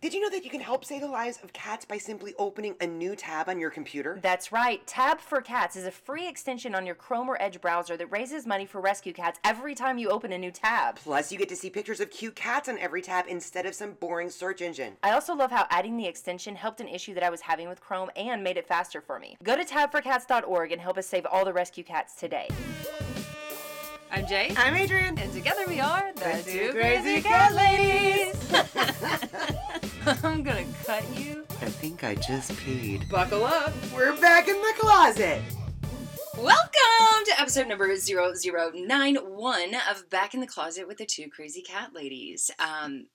Did you know that you can help save the lives of cats by simply opening a new tab on your computer? That's right. Tab for Cats is a free extension on your Chrome or Edge browser that raises money for rescue cats every time you open a new tab. Plus, you get to see pictures of cute cats on every tab instead of some boring search engine. I also love how adding the extension helped an issue that I was having with Chrome and made it faster for me. Go to tabforcats.org and help us save all the rescue cats today. I'm Jay. I'm Adrian. And together we are the, The two Two crazy Crazy cat Cat ladies. I'm gonna cut you. I think I just peed. Buckle up. We're back in the closet. Welcome to episode number 0091 of Back in the Closet with the Two Crazy Cat Ladies. Um,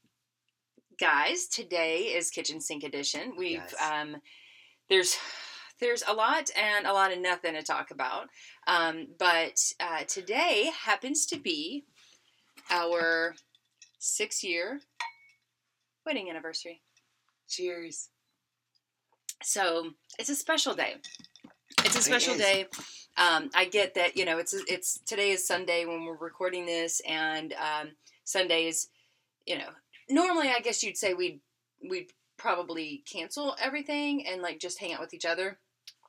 guys, today is Kitchen Sink Edition. We've Yes. um, there's there's a lot and a lot of nothing to talk about. Um, but uh, today happens to be our six year wedding anniversary. Cheers. So it's a special day. It's a special is. day. Um, I get that you know it's it's today is Sunday when we're recording this, and um, Sundays, you know, normally I guess you'd say we'd we'd probably cancel everything and like just hang out with each other.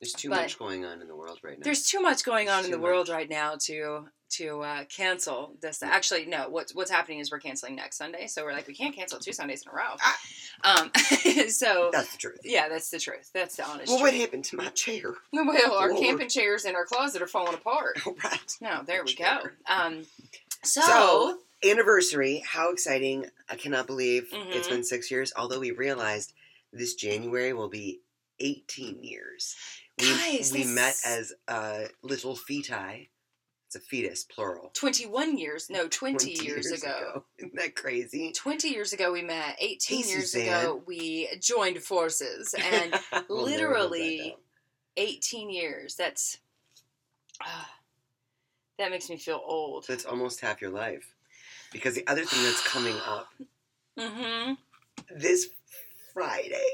There's too But- much going on in the world right now. There's too much going on in the world right now to to uh, cancel this. Actually, no. What's what's happening is we're canceling next Sunday, so we're like we can't cancel two Sundays in a row. Um, so That's the truth. yeah, that's the truth. That's the honest Well, truth. what happened to my chair? Well, our Lord. camping chairs in our closet are falling apart. All right. No, there we go. Um, so, So, anniversary. How exciting. I cannot believe it's Mhm. been six years, although we realized this January will be 18 years. We, Guys, we met as uh, little feti. It's a fetus, plural. 21 years, no, 20, 20 years, ago. Isn't that crazy? 20 years ago we met. 18 Hey, years Suzanne. ago we joined forces. And We'll literally- 18 18 years, that's. ah, that makes me feel old. It's almost half your life. Because the other thing that's coming up mm-hmm. this Friday.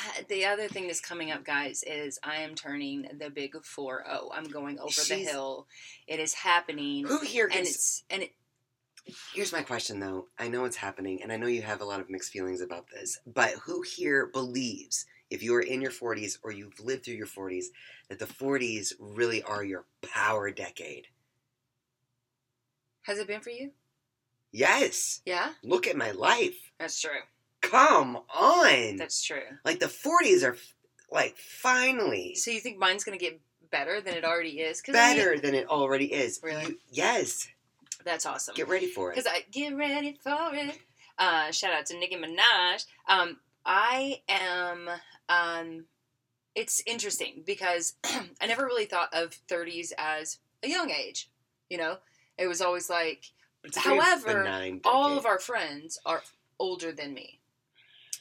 The other thing that's coming up, guys, is I am turning the big 4 0. I'm going over the hill. It is happening. Who here And it's and it, Here's my question though. I know it's happening and I know you have a lot of mixed feelings about this, but who here believes if you're in your 40s or you've lived through your 40s that the 40s really are your power decade? has it been for you? Yes. Yeah, Look at my life. that's true. Come on. That's true. like the 40s are like finally So you think mine's gonna get better than it already is? 'Cause I mean, better than it already is. Really? You- yes. that's awesome. Get ready for it. Because I get ready for it. Uh, shout out to Nicki Minaj. Um, I am. Um, it's interesting because I never really thought of 30s as a young age. You know, it was always like It's a very however, all of our friends are older than me.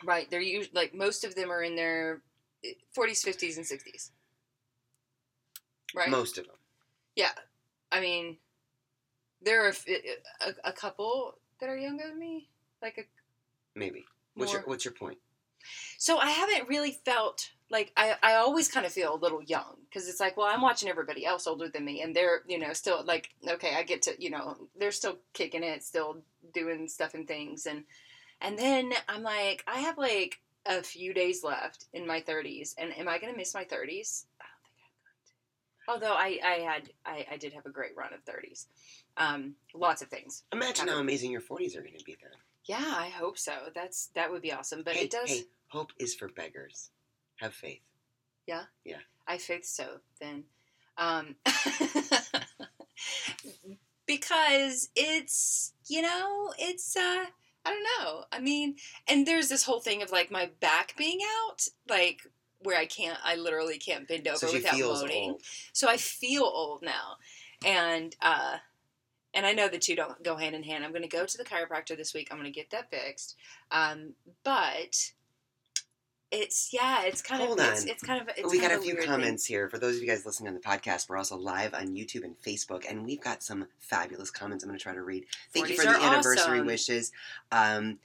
Right? They're usually like most of them are in their eh, 40s, 50s, and 60s. Right? most of them. Yeah. I mean, there are a, eh, eh, a, a couple that are younger than me. Like a Maybe. What's your what's your point? So I haven't really felt like I, I always kind of feel a little young because it's like, well, I'm watching everybody else older than me, and they're you know still like okay, I get to you know they're still kicking it, still doing stuff and things, and and then I'm like, I have like a few days left in my 30s, and am I gonna miss my 30s? I don't think I'm going to. Although I I had I, I did have a great run of 30s, um, lots of things. Imagine how amazing your 40s are going to be then. Yeah, I hope so. That's that would be awesome. But hey, it does. hey, hope is for beggars. Have faith. Yeah. Yeah. I faith so then. Um, because it's, you know, it's, uh, I don't know. I mean, and there's this whole thing of like my back being out, like where I can't, I literally can't bend over So without moaning. old. So I feel old now. And, uh, and I know the two don't go hand in hand. I'm going to go to the chiropractor this week. I'm going to get that fixed. Um, but it's yeah, it's kind Hold of it's, on. it's kind of it's we kind got of a few weird thing. comments here. For those of you guys listening on the podcast, we're also live on YouTube and Facebook, and we've got some fabulous comments. I'm going to try to read. Thank you for the anniversary awesome. wishes. Um,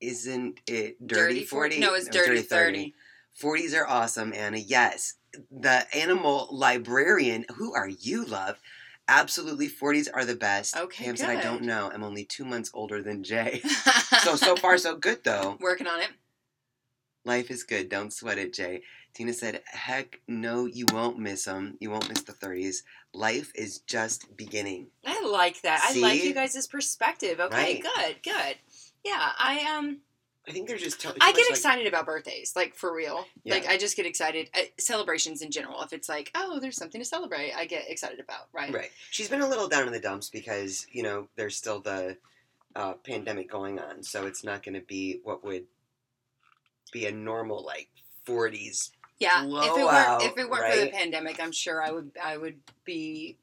isn't it dirty, Dirty 40? 40? No, it's dirty 30. 40s are awesome, Anna. Yes. The animal librarian, who are you, love, Absolutely, 40s are the best. Okay, Pam said, I don't know. I'm only two months older than Jay. so, so far, so good, though. Working on it. Life is good. Don't sweat it, Jay. Tina said, heck no, you won't miss them. You won't miss the 30s. Life is just beginning. I like that. I like you guys' perspective. Okay, Right. good, good. Yeah, I um I think they're just I get like- excited about birthdays, like for real. Yeah. Like I just get excited. Uh, celebrations in general. If it's like, oh, there's something to celebrate, I get excited about. Right. Right. She's been a little down in the dumps because, you know, there's still the uh, pandemic going on. So it's not going to be what would be a normal, like, 40s. Yeah. if it weren't if it weren't for the pandemic, I'm sure I would I would be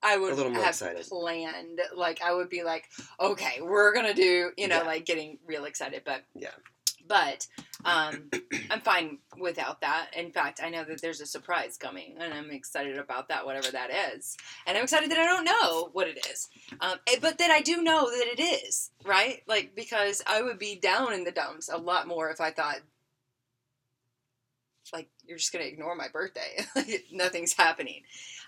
I would A little more have excited. planned like I would be like, okay, we're gonna do you know Yeah. like getting real excited, but Yeah. But um, I'm fine without that. In fact, I know that there's a surprise coming, and I'm excited about that, whatever that is. And I'm excited that I don't know what it is, um, eh, but that I do know that it is right. Like because I would be down in the dumps a lot more if I thought, you're just gonna ignore my birthday, nothing's happening,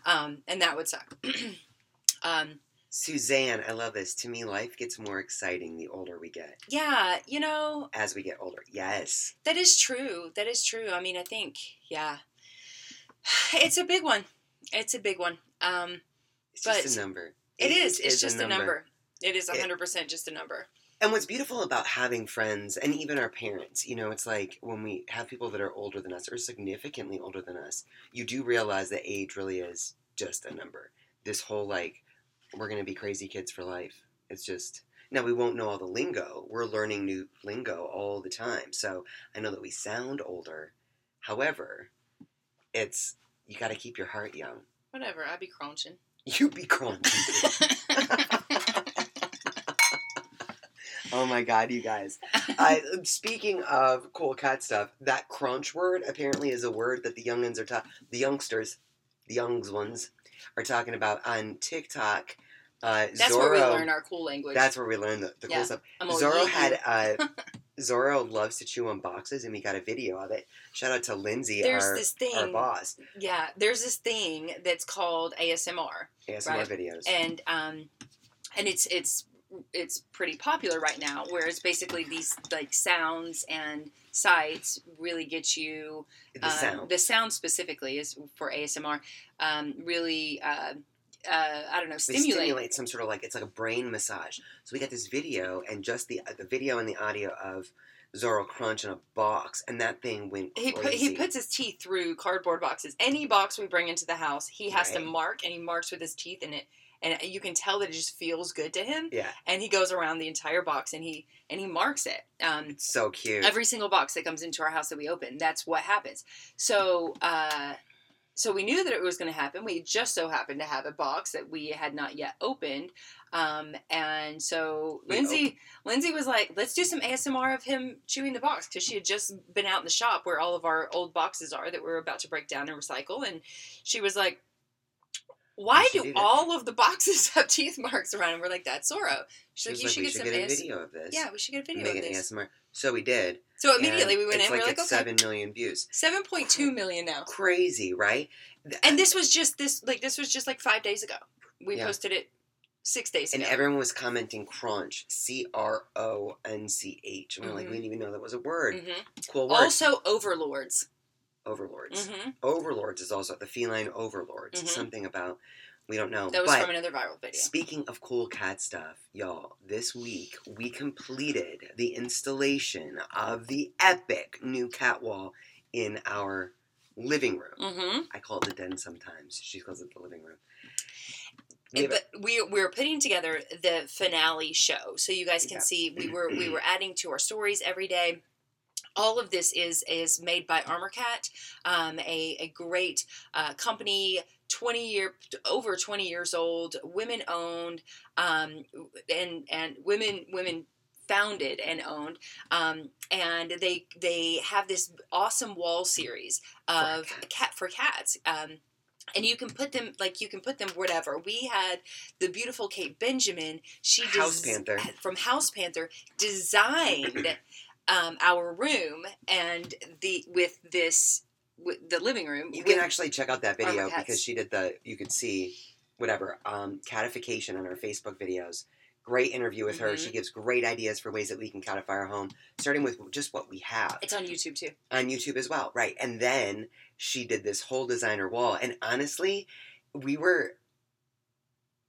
um, and that would suck. um, Suzanne, I love this. To me, life gets more exciting the older we get. yeah, you know, As we get older. Yes. That is true. That is true. I mean, I think, yeah, it's a big one. It's a big one. Um, It's just a number. it Age is. It's just a number. It is It- hundred percent just a number. And what's beautiful about having friends and even our parents, you know, it's like when we have people that are older than us or significantly older than us, you do realize that age really is just a number. This whole like, we're going to be crazy kids for life. It's just, now we won't know all the lingo. We're learning new lingo all the time. So I know that we sound older. However, it's, you got to keep your heart young. Whatever. I'd be crunching. You'd be crunchy. Oh my god, you guys. I, speaking of cool cat stuff, that crunch word apparently is a word that the youngins are ta- the youngsters, the youngs ones, are talking about on TikTok. Uh, That's Zorro, where we learn our cool language. That's where we learn the, the Yeah. cool stuff. Zorro had uh, Zorro loves to chew on boxes, and we got a video of it. Shout out to Lindsay, There's our, this our thing. boss. Yeah, there's this thing that's called ASMR, ASMR Right. videos. and um, and it's it's it's pretty popular right now. Where it's basically these like sounds and sights really get you the um, sound. the sound specifically is for ASMR. Um, really, uh, uh, I don't know, stimulate. stimulate some sort of like it's like a brain massage. So we got this video and just the the video and the audio of Zorro crunch in a box, and that thing went He crazy. put, he puts his teeth through cardboard boxes. Any box we bring into the house, he has to mark, and he marks with his teeth and it, and you can tell that it just feels good to him. yeah, And he goes around the entire box and he and he marks it. Um, it's so cute. every single box that comes into our house that we open, that's what happens. So, uh, so we knew that it was going to happen. We just so happened to have a box that we had not yet opened, um, and so We Lindsay, Lindsay was like, "Let's do some ASMR of him chewing the box," because she had just been out in the shop where all of our old boxes are that we're about to break down and recycle, and she was like. Why do do that." all of the boxes have teeth marks around? And we're like, that's Zorro. she She's like, you like, should we get should some get a AS- video of this. Yeah, we should get a video make of this. ASMR. So we did. So immediately we went in. like we're like, okay, seven million views. seven point two million now. Crazy, right? And this was just this like this was just like five days ago. We Yeah. posted it six days ago. and everyone was commenting crunch, C R O N C H. And we're like, Mhm. we didn't even know that was a word. Mhm. Cool word. Also, overlords. Overlords. hmm Overlords is also the feline overlords. Mhm. Something about we don't know. That was but from another viral video. speaking of cool cat stuff, y'all, this week we completed the installation of the epic new cat wall in our living room. hmm I call it the den sometimes. She calls it the living room. We have a- But we we're putting together the finale show, so you guys can Yeah. see we were we were adding to our stories every day. All of this is is made by Armor Cat, um, a a great uh, company, twenty year over twenty years old, women owned, um, and and women women founded and owned um, and they they have this awesome wall series of cats. cat for cats um, and you can put them like you can put them whatever we had the beautiful kate benjamin she Hauspanther. from Hauspanther designed um, our room and the with this with the living room You can actually check out that video because she did the. You could see whatever um, catification on her Facebook videos. Great interview with her. Mhm. She gives great ideas for ways that we can catify our home, starting with just what we have It's on YouTube too. on YouTube as well, right? And then she did this whole designer wall, and honestly, we were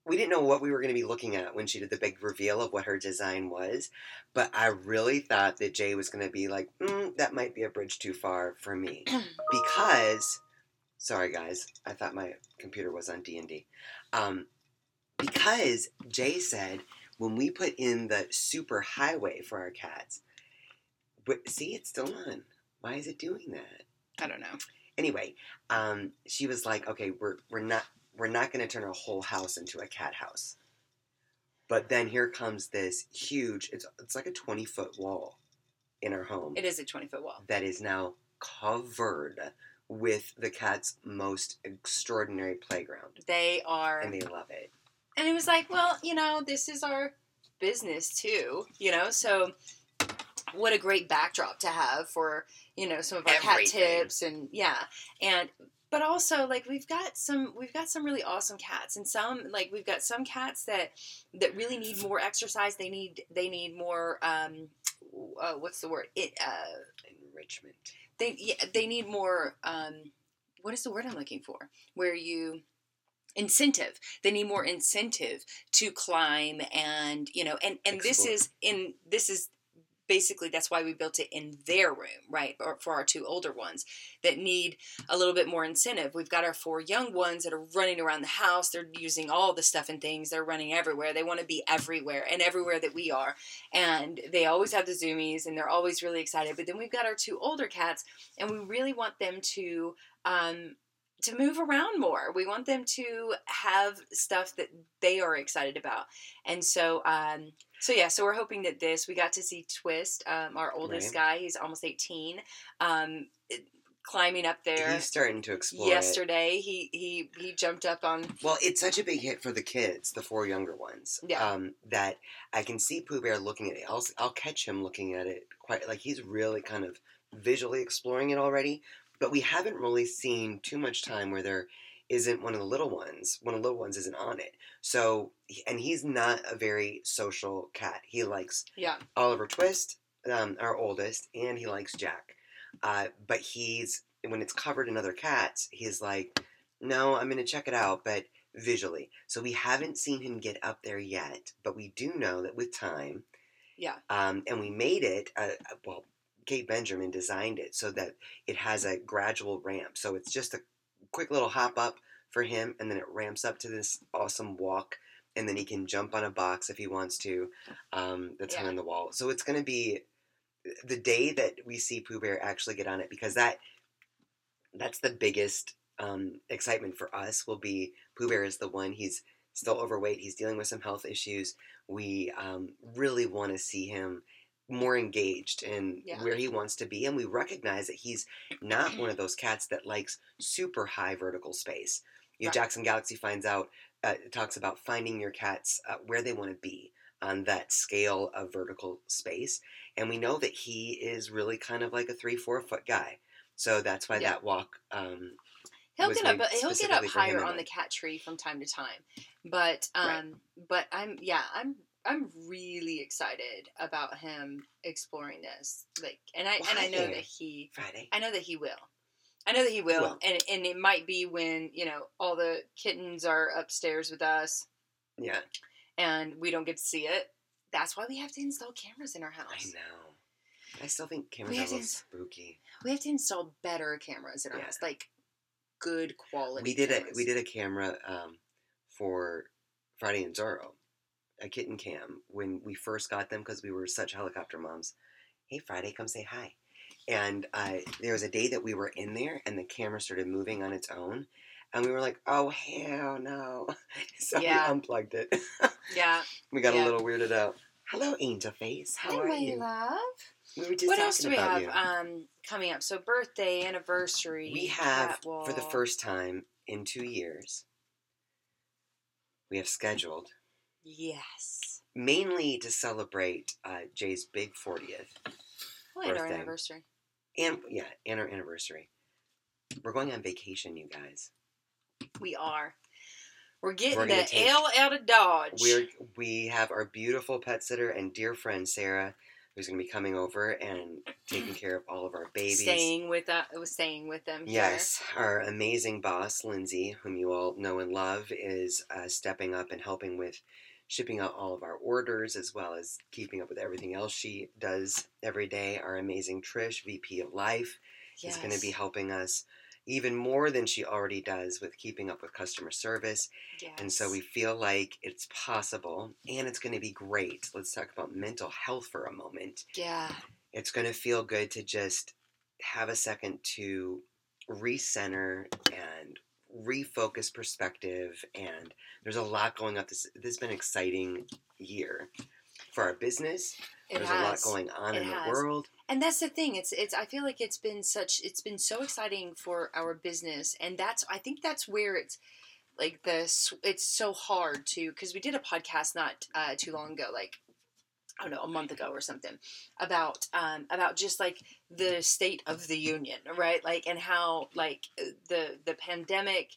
we didn't know what we were going to be looking at when she did the big reveal of what her design was, but I really thought that Jay was going to be like, mm, that might be a bridge too far for me. Because sorry guys i thought my computer was on d&d um, because jay said when we put in the super highway for our cats but see it's still on. Why is it doing that? I don't know. anyway um, she was like okay we're, we're not we're not going to turn our whole house into a cat house but then here comes this huge it's, it's like a 20 foot wall in our home It is a 20 foot wall. that is now covered with the cat's most extraordinary playground. They are. And they love it. And it was like, well, you know, this is our business too, you know, so what a great backdrop to have for, you know, some of our cat tips and yeah. And but also like we've got some we've got some really awesome cats and some like we've got some cats that that really need more exercise. They need they need more um uh, what's the word? It uh Enrichment. they yeah, they need more um what is the word i'm looking for where you incentive they need more incentive to climb and you know and and this is in this is basically that's why we built it in their room right or for our two older ones that need a little bit more incentive. We've got our four young ones that are running around the house. They're using all the stuff and things. They're running everywhere. They want to be everywhere and everywhere that we are. And they always have the zoomies and they're always really excited. But then we've got our two older cats and we really want them to um, to move around more. We want them to have stuff that they are excited about, and so um, so yeah. So we're hoping that this we got to see Twist, um, our oldest guy. He's almost eighteen, um, it- climbing up there. He's starting to explore it. Yesterday, he he he jumped up on Well, it's such a big hit for the kids, the four younger ones. Yeah. Um, that I can see Pooh Bear looking at it. I'll, I'll catch him looking at it quite like he's really kind of visually exploring it already. But we haven't really seen too much time where there isn't one of the little ones. One of the little ones isn't on it. So, and he's not a very social cat. He likes yeah Oliver Twist, um, our oldest, and he likes Jack. Uh, but he's when it's covered in other cats, he's like, no, I'm gonna check it out, but visually. So we haven't seen him get up there yet, but we do know that with time, yeah um, and we made it. Uh, uh, well, Kate Benjamin designed it so that it has a gradual ramp. So it's just a quick little hop up for him, and then it ramps up to this awesome walk, and then he can jump on a box if he wants to. Um, that's hung on the wall. So it's going to be the day that we see Pooh Bear actually get on it because that that's the biggest um, excitement for us. Will be Pooh Bear is the one. He's still overweight. He's dealing with some health issues. We um, really want to see him more engaged in Yeah. where he wants to be, and we recognize that he's not one of those cats that likes super high vertical space. You know, Right. Jackson Galaxy finds out uh, talks about finding your cats uh, where they want to be on that scale of vertical space, and we know that he is really kind of like a three four foot guy. So that's why Yeah. that walk um, He'll get up. He'll get up specifically for him higher on the cat tree from time to time, but Right. um, but I'm yeah, I'm I'm really excited about him exploring this. Like, and I and I know that he, Friday. I know that he will. I know that he will, Will. and and it might be when you know all the kittens are upstairs with us Yeah, and we don't get to see it. That's why we have to install cameras in our house. I know. I still think cameras are a little ins- spooky. We have to install better cameras in our Yeah. house, like good quality. We did a we did a camera um, for Friday and Zorro, a kitten cam when we first got them because we were such helicopter moms. Hey Friday, come say hi. And uh, there was a day that we were in there and the camera started moving on its own, and we were like, "Oh hell no!" so Yeah. we unplugged it. Yeah. we got Yeah. a little weirded out. Hello, Angel Face. How are my you? love. We were just what else do we have um, coming up? So birthday, anniversary. We have, cat for the first time in two years, we have scheduled Yes. mainly to celebrate uh, Jay's big 40th Well, and our anniversary. and yeah, and our anniversary. We're going on vacation, you guys. We are. We're getting We're the take- L out of Dodge. We're we have our beautiful pet sitter and dear friend Sarah, who's going to be coming over and taking care of all of our babies. staying with uh, was staying with them. here. Yes, our amazing boss Lindsay, whom you all know and love, is uh, stepping up and helping with shipping out all of our orders as well as keeping up with everything else she does every day. Our amazing Trish, VP of Life, is going to be helping us even more than she already does with keeping up with customer service. And so we feel like it's possible and it's going to be great. Let's talk about mental health for a moment. Yeah. It's going to feel good to just have a second to recenter and refocus perspective. And there's a lot going up. This, this has been an exciting year for our business. It there's has. a lot going on It in has. the world. and that's the thing it's it's i feel like it's been such it's been so exciting for our business and that's i think that's where it's like this it's so hard to because we did a podcast not uh, too long ago like I don't know, a month ago or something, about um, about just like the state of the union, right? Like, and how like the the pandemic,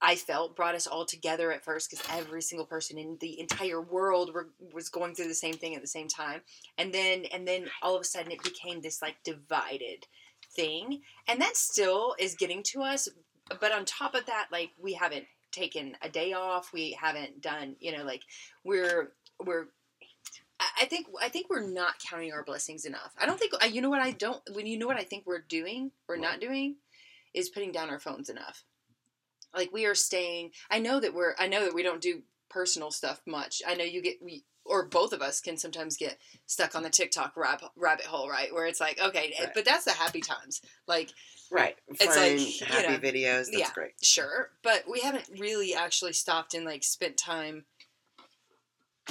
I felt brought us all together at first because every single person in the entire world were, was going through the same thing at the same time, and then and then all of a sudden it became this like divided thing, and that still is getting to us. But on top of that, like we haven't taken a day off, we haven't done, you know, like we're we're I- think I think we're not counting our blessings enough. I don't think you know what I don't when you know what I think we're doing or not doing is putting down our phones enough. Like we are staying. I know that we're. I know that we don't do personal stuff much. I know you get we or both of us can sometimes get stuck on the TikTok rab, rabbit hole, right? Where it's like, okay, eh, Right. but that's the happy times. Like, Right. Fun, It's like, you happy know, videos. That's yeah. great. sure, but we haven't really actually stopped and like spent time.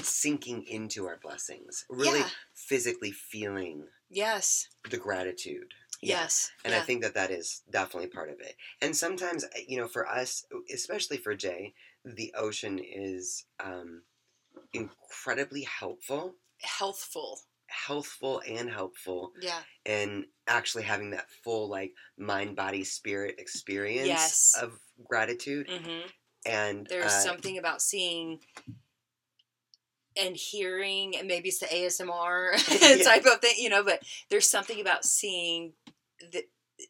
Sinking into our blessings. Really Yeah. physically feeling Yes. the gratitude. Yeah. Yes. And yeah. I think that that is definitely part of it. And sometimes, uh, you know, for us, especially for Jay, the ocean is um, incredibly helpful, healthful. healthful, and helpful Yeah. And actually having that full, like, mind, body, spirit experience Yes. of gratitude. hmm And There's uh, something about seeing and hearing, and maybe it's the ASMR Yeah. type of thing, you know, but there's something about seeing the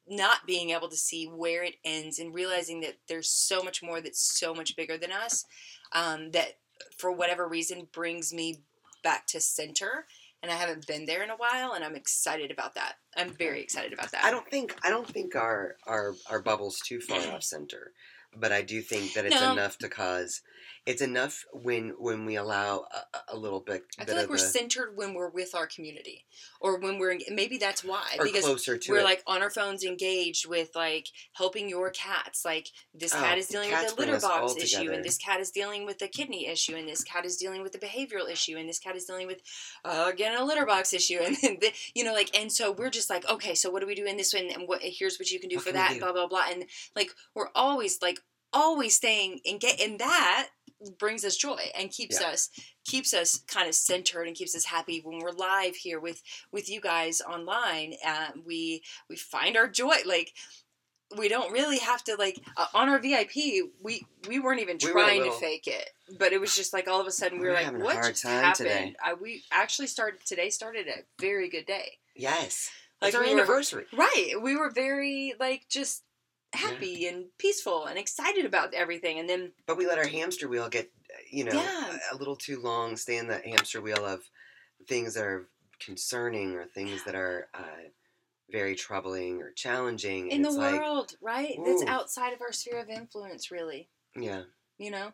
not being able to see where it ends and realizing that there's so much more that's so much bigger than us um, that for whatever reason brings me back to center and i haven't been there in a while and i'm excited about that i'm very excited about that I don't think I don't think our our our bubble's too far off center, but I do think that it's No. enough to cause. It's enough when when we allow a, a little bit. I bit feel like we're the, centered when we're with our community, or when we're maybe that's why or because closer to we're it. like on our phones engaged with like helping your cats. Like this cat Oh, is dealing with a litter box issue, together. and this cat is dealing with a kidney issue, and this cat is dealing with a behavioral issue, and this cat is dealing with uh, again a litter box issue, and then the, you know like and so we're just like okay, so what do we do in this one, and what here's what you can do What for can that, do? blah blah blah, and like we're always like always staying and get in that brings us joy and keeps Yeah. us keeps us kind of centered and keeps us happy when we're live here with with you guys online uh, we we find our joy like we don't really have to like uh, on our vip we we weren't even We were trying little- to fake it but it was just like all of a sudden we We were were like what just happened. I, we actually started today started a very good day yes, Like it's our we were- anniversary. right we were very like just happy and peaceful and excited about everything and then But we let our hamster wheel get, you know, Yeah. a little too long. Stay in the hamster wheel of things that are concerning or things that are uh, very troubling or challenging. in the it's like, world right that's outside of our sphere of influence really yeah, you know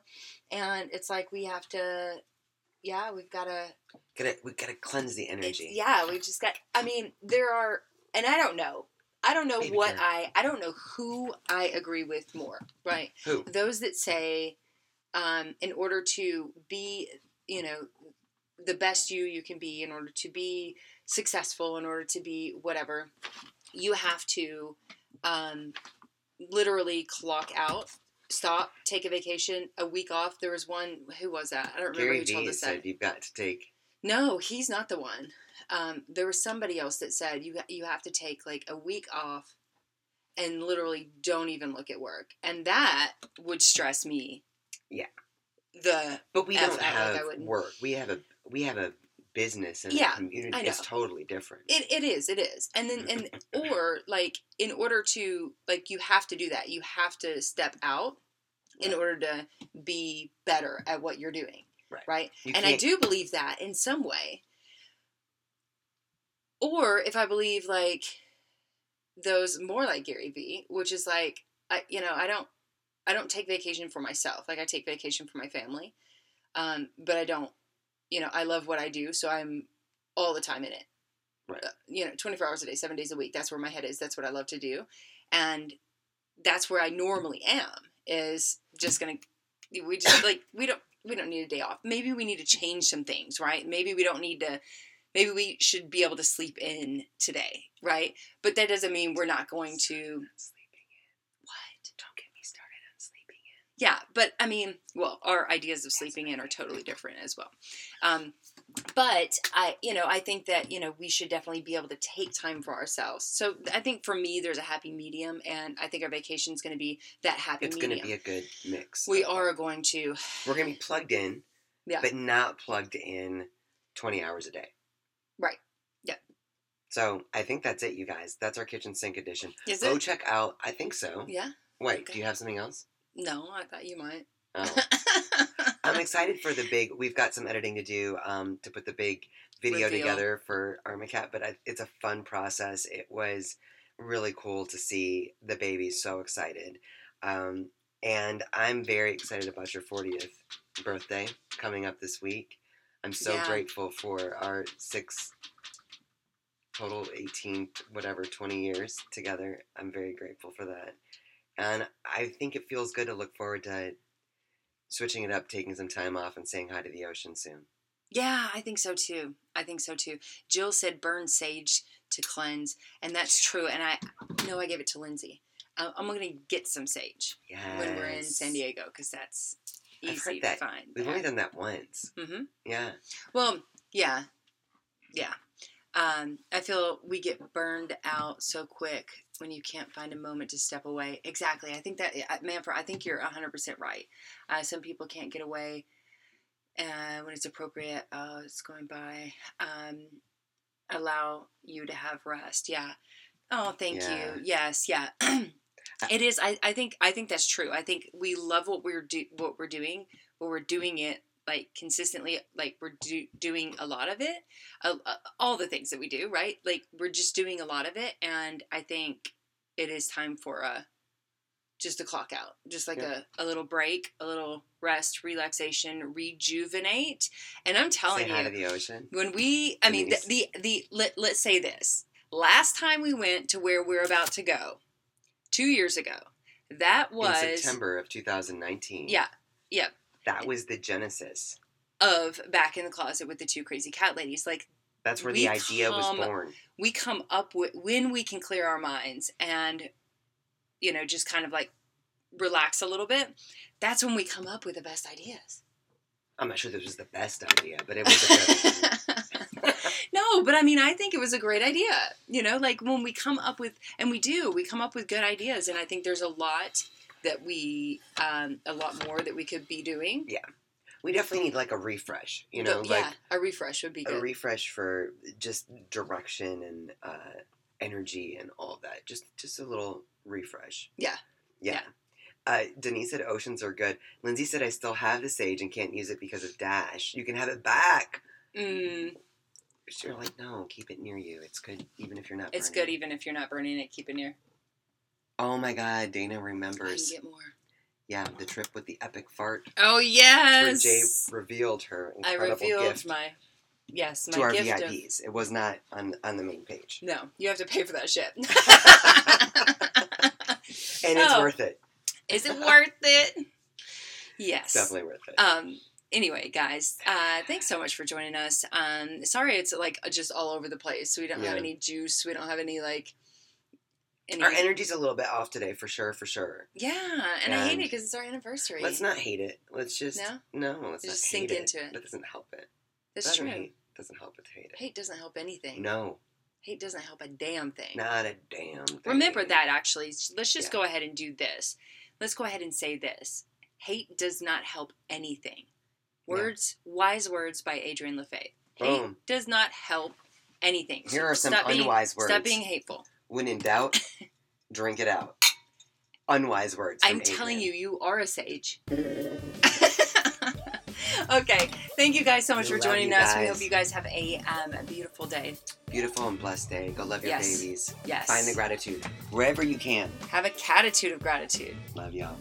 and it's like we have to yeah we've got to gotta we gotta cleanse the energy. yeah we just got i mean there are and i don't know i don't know what i i don't know who i agree with more right Who? those that say um in order to be you know the best you you can be in order to be successful in order to be whatever you have to um literally clock out stop take a vacation a week off there was one who was that i don't remember Gary who told Vee us that said you've got to take. no, he's not the one. Um, there was somebody else that said you you have to take like a week off and literally don't even look at work, and that would stress me Yeah. the But we F don't like have wouldn't. work. We have a we have a business and Yeah, community. I It's know. totally different. It, it is it is and then and or like in order to like you have to do that you have to step out in Right. order to be better at what you're doing Right. You and i do believe that in some way or if i believe like those more like gary vee which is like i you know i don't i don't take vacation for myself like i take vacation for my family um, but i don't you know i love what i do so i'm all the time in it. Right. Uh, you know 24 hours a day seven days a week that's where my head is that's what i love to do and that's where i normally am is just gonna we just like we don't we don't need a day off. Maybe we need to change some things right? Maybe we don't need to maybe we should be able to sleep in today right but that doesn't mean we're not going to Sleeping in. what Don't get me started on sleeping in. yeah but i mean well our ideas of sleeping in are totally different as well um, but i you know i think that you know we should definitely be able to take time for ourselves so i think for me there's a happy medium and i think our vacation is going to be that happy It's going to be a good mix. we are going to We're going to be plugged in, Yeah. but not plugged in 20 hours a day. Right. Yeah. So I think that's it, you guys. That's our kitchen sink edition. is Go it check out. I think so. yeah Wait, Okay. do you have something else? no i thought you might Oh. I'm excited for the big. We've got some editing to do um, to put the big video Reveal. together for Armacat, but I, it's a fun process. It was really cool to see the baby so excited, um, and I'm very excited about your 40th birthday coming up this week. I'm so Yeah. grateful for our six total 18 whatever 20 years together i'm very grateful for that and i think it feels good to look forward to switching it up taking some time off and saying hi to the ocean soon Yeah, I think so too. I think so too. Jill said burn sage to cleanse, and that's true. And I know I gave it to Lindsay. Uh, I'm going to get some sage yes when we're in San Diego because that's easy to find. we've only done that once hmm yeah Well, yeah, yeah. Um, I feel we get burned out so quick when you can't find a moment to step away. Exactly. I think that, uh, Manfred, I think you're 100% right. Uh, some people can't get away uh, when it's appropriate. Uh, it's going by. Um, allow you to have rest. Yeah. Oh, thank Yeah. you. Yes. Yeah. it is. I, I think. I think that's true. I think we love what we're do what we're doing. but we're doing it like consistently. Like we're do, doing a lot of it. Uh, uh, all the things that we do, right? Like we're just doing a lot of it, and I think it is time for a just a clock out, just like Yeah. a, a little break, a little rest, relaxation, rejuvenate. And I'm telling say you, the ocean when we i mean the, the the let, let's say this last time we went to where we're about to go two years ago. That was in september of 2019 yeah yeah. That was the genesis. Of back in the closet with the two crazy cat ladies. Like that's where the idea was born. we come up with when we can clear our minds and you know just kind of like relax a little bit that's when we come up with the best ideas i'm not sure this was the best idea but it was a good idea. no, but I mean, I think it was a great idea. You know, like when we come up with, and we do, we come up with good ideas, and I think there's a lot that we, um, a lot more that we could be doing. Yeah. We definitely need like a refresh you know but like yeah, a refresh would be a refresh for just direction and uh, energy and all of that. Just just a little refresh. Yeah. Yeah. Yeah. Uh, Denise said oceans are good. Lindsay said I still have the sage and can't use it because of Dash. You can have it back. mm, You're like, no, keep it near you. It's good even if you're not. it's burning good even if you're not burning it. Keep it near. Oh my God, Dana I can remembers. get more. Yeah, the trip with the epic fart. Oh That's where Jay revealed her I incredible revealed gift my yes my to our gift of It was not on on the main page, no. You have to pay for that shit. and it's Oh. worth it. Is it worth it? Yes. Definitely worth it. Um. Anyway, guys, uh, thanks so much for joining us. Um, sorry, it's like just all over the place. We don't have any juice. We don't have any like. Any, Our energy's a little bit off today, for sure, for sure. yeah, and I hate it because it's our anniversary. Let's not hate it. Let's just No? no. let's Just not sink into it. That doesn't help it. That's doesn't true. Hate, doesn't help it to hate it. Hate doesn't help anything. No, Hate doesn't help a damn thing. not a damn. Thing. Remember that actually. Let's just Yeah. go ahead and do this. Let's go ahead and say this. Hate does not help anything. Words, wise words by Adrian LeFay. Hate Boom. does not help anything. Here are some stop being, unwise words. Stop being hateful. When in doubt, drink it out. Unwise words. I'm telling you, you are a sage. okay, thank you guys so much We for joining us. We hope you guys have a, um, a beautiful day. Beautiful and blessed day. Go love your Yes. babies. Yes. Find the gratitude wherever you can. have a catitude of gratitude. Love y'all.